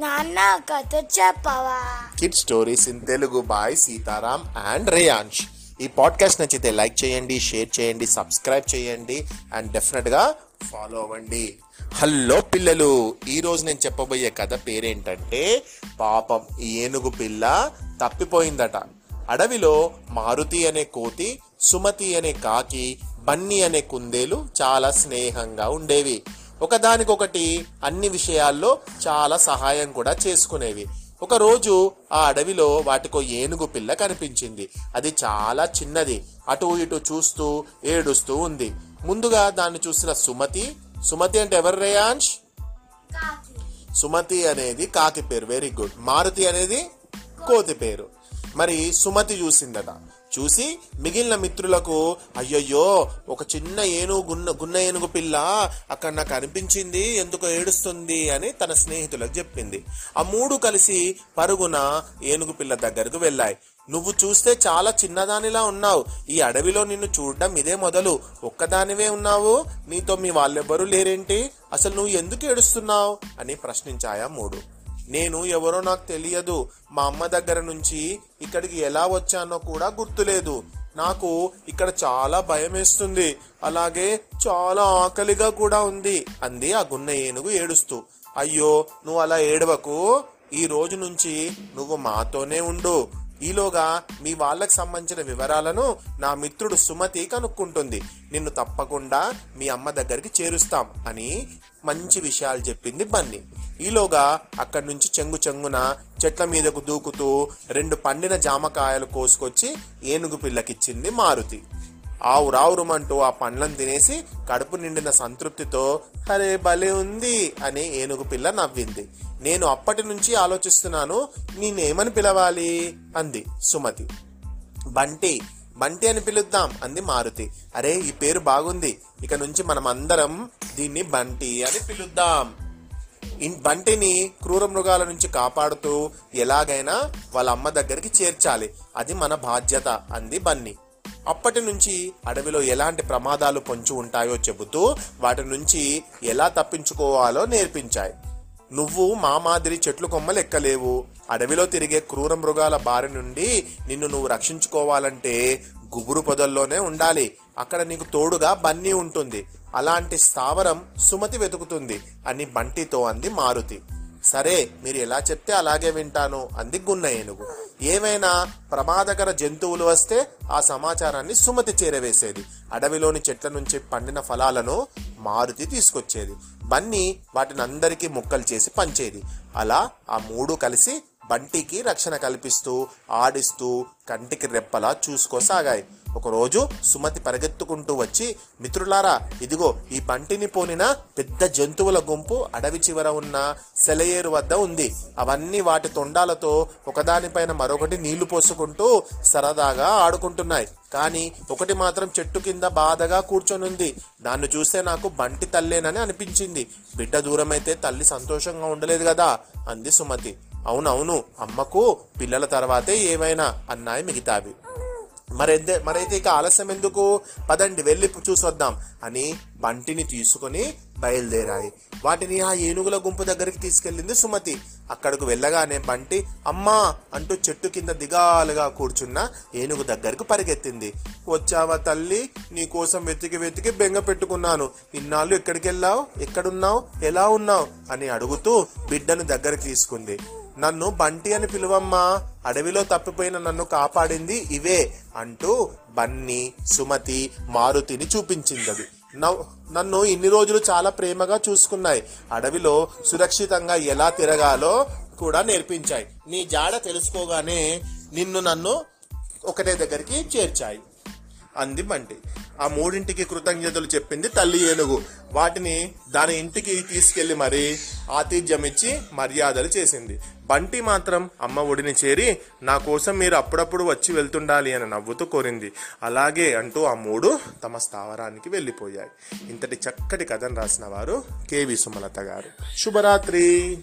నాన్న కథ చెప్పవా? Kid stories in Telugu by Sitaram and Reyansh ఈ పాడ్కాస్ట్ నచ్చితే లైక్ చేయండి షేర్ చేయండి సబ్స్క్రైబ్ చేయండి అండ్ డెఫినెట్గా ఫాలో అవ్వండి. హలో పిల్లలు ఈరోజు నేను చెప్పబోయే కథ పేరేంటంటే పాపం ఈ ఏనుగు పిల్ల తప్పిపోయిందట. అడవిలో మారుతి అనే కోతి సుమతి అనే కాకి బన్నీ అనే కుందేలు చాలా స్నేహంగా ఉండేవి. ఒకదానికొకటి అన్ని విషయాల్లో చాలా సహాయం కూడా చేసుకునేవి. ఒక రోజు ఆ అడవిలో వాటికో ఏనుగు పిల్ల కనిపించింది. అది చాలా చిన్నది. అటు ఇటు చూస్తూ ఏడుస్తూ ఉంది. ముందుగా దాన్ని చూసిన సుమతి సుమతి అంటే ఎవరు రేయాంష్ సుమతి అనేది కాకి పేరు. వెరీ గుడ్ మారుతి అనేది కోతి పేరు. మరి సుమతి చూసిందట. చూసి మిగిలిన మిత్రులకు అయ్యయ్యో ఒక చిన్న ఏనుగు గున్న గున్న ఏనుగు పిల్ల అక్కడ నాకు అనిపించింది ఎందుకు ఏడుస్తుంది అని తన స్నేహితులకు చెప్పింది. ఆ మూడు కలిసి పరుగున ఏనుగు పిల్ల దగ్గరకు వెళ్ళాయి. నువ్వు చూస్తే చాలా చిన్నదానిలా ఉన్నావు. ఈ అడవిలో నిన్ను చూడడం ఇదే మొదలు. ఒక్కదానివే ఉన్నావు. నీతో మీ వాళ్ళెవ్వరూ లేరేంటి? అసలు నువ్వు ఎందుకు ఏడుస్తున్నావు? అని ప్రశ్నించాయా మూడు. నేను ఎవరో నాకు తెలియదు. మా అమ్మ దగ్గర నుంచి ఇక్కడికి ఎలా వచ్చానో కూడా గుర్తులేదు. నాకు ఇక్కడ చాలా భయం వేస్తుంది. అలాగే చాలా ఆకలిగా కూడా ఉంది అంది ఆ గున్న ఏనుగు ఏడుస్తూ. అయ్యో నువ్వు అలా ఏడవకు. ఈ రోజు నుంచి నువ్వు మాతోనే ఉండు. ఈలోగా మీ వాళ్ళకి సంబంధించిన వివరాలను నా మిత్రుడు సుమతి కనుక్కుంటుంది. నిన్ను తప్పకుండా మీ అమ్మ దగ్గరికి చేరుస్తాం అని మంచి విషయాలు చెప్పింది బన్నీ. ఈలోగా అక్కడి నుంచి చెంగు చెంగున చెట్ల మీదకు దూకుతూ రెండు పండిన జామకాయలు కోసుకొచ్చి ఏనుగు పిల్లకిచ్చింది మారుతి. ఆవు రావురుమంటూ ఆ పండ్లను తినేసి కడుపు నిండిన సంతృప్తితో అరే భలే ఉంది అని ఏనుగు పిల్ల నవ్వింది. నేను అప్పటి నుంచి ఆలోచిస్తున్నాను నేనేమని పిలవాలి? అంది సుమతి. బంటి బంటి అని పిలుద్దాం అంది మారుతి. అరే ఈ పేరు బాగుంది. ఇక నుంచి మనం అందరం దీన్ని బంటి అని పిలుద్దాం. బంటిని క్రూర మృగాల నుంచి కాపాడుతూ ఎలాగైనా వాళ్ళ అమ్మ దగ్గరికి చేర్చాలి. అది మన బాధ్యత అంది బన్నీ. అప్పటి నుంచి అడవిలో ఎలాంటి ప్రమాదాలు పొంచి ఉంటాయో చెబుతూ వాటి నుంచి ఎలా తప్పించుకోవాలో నేర్పించాయి. నువ్వు మా మాదిరి చెట్లు కొమ్మలు ఎక్కలేవు అడవిలో తిరిగే క్రూర మృగాల బారి నుండి నిన్ను నువ్వు రక్షించుకోవాలంటే గుబురు పొదల్లోనే ఉండాలి. అక్కడ నీకు తోడుగా బన్నీ ఉంటుంది. అలాంటి స్థావరం సుమతి వెతుకుతుంది అని బంటితో అంది మారుతి. సరే మీరు ఎలా చెప్తే అలాగే వింటాను అంది గున్న ఏనుగు. ఏమైనా ప్రమాదకర జంతువులు వస్తే ఆ సమాచారాన్ని సుమతి చేరవేసేది. అడవిలోని చెట్ల నుంచి పండిన ఫలాలను మారుతి తీసుకొచ్చేది. బన్నీ వాటిని అందరికీ ముక్కలు చేసి పంచేది. అలా ఆ మూడు కలిసి బంటికి రక్షణ కల్పిస్తూ ఆడిస్తూ కంటికి రెప్పలా చూసుకోసాగాయి. ఒకరోజు సుమతి పరిగెత్తుకుంటూ వచ్చి మిత్రులారా ఇదిగో ఈ బంటిని పోనిన పెద్ద జంతువుల గుంపు అడవి చివర ఉన్న సెలయేరు వద్ద ఉంది. అవన్నీ వాటి తొండాలతో ఒకదానిపైన మరొకటి నీళ్ళు పోసుకుంటూ సరదాగా ఆడుకుంటున్నాయి. కానీ ఒకటి మాత్రం చెట్టు కింద బాధగా కూర్చొనుంది. దాన్ని చూస్తే నాకు బంటి తల్లేనని అనిపించింది. బిడ్డ దూరమైతే తల్లి సంతోషంగా ఉండలేదు కదా అంది సుమతి. అవునవును అమ్మకు పిల్లల తర్వాతే ఏమైనా అన్నాయి మిగతావి. మరైతే మరైతే ఇక ఆలస్యం ఎందుకు? పదండి వెళ్ళి చూసొద్దాం అని బంటిని తీసుకొని బయలుదేరాయి. వాటిని ఆ ఏనుగుల గుంపు దగ్గరికి తీసుకెళ్ళింది సుమతి. అక్కడకు వెళ్ళగానే బంటి అమ్మా! అంటూ చెట్టు కింద దిగాలుగా కూర్చున్న ఏనుగు దగ్గరకు పరిగెత్తింది. వచ్చావా తల్లి? నీ కోసం వెతికి వెతికి బెంగ పెట్టుకున్నాను. ఇన్నాళ్ళు ఎక్కడికి వెళ్ళావు ఎక్కడున్నావు? ఎలా ఉన్నావు? అని అడుగుతూ బిడ్డను దగ్గరికి తీసుకుంది. నన్ను బంటి అని పిలువమ్మా. అడవిలో తప్పిపోయిన నన్ను కాపాడింది ఇవే అంటూ బన్ని సుమతి మారుతిని చూపించింది అది నవ్- నన్ను ఇన్ని రోజులు చాలా ప్రేమగా చూసుకున్నాయి. అడవిలో సురక్షితంగా ఎలా తిరగాలో కూడా నేర్పించాయి. నీ జాడ తెలుసుకోగానే నిన్ను నన్ను ఒకటే దగ్గరికి చేర్చాయి. అంది బంటి. ఆ మూడింటికి కృతజ్ఞతలు చెప్పింది తల్లి ఏనుగు. వాటిని దాని ఇంటికి తీసుకెళ్ళి మరీ ఆతిథ్యం ఇచ్చి మర్యాదలు చేసింది. బంటి మాత్రం అమ్మ ఒడిని చేరి నా కోసం మీరు అప్పుడప్పుడు వచ్చి వెళ్తుండాలి అని నవ్వుతూ కోరింది. అలాగే అంటూ ఆ మూడు తమ స్థావరానికి వెళ్ళిపోయాయి. ఇంతటి చక్కటి కథను రాసిన వారు కేవి సుమలత గారు. శుభరాత్రి.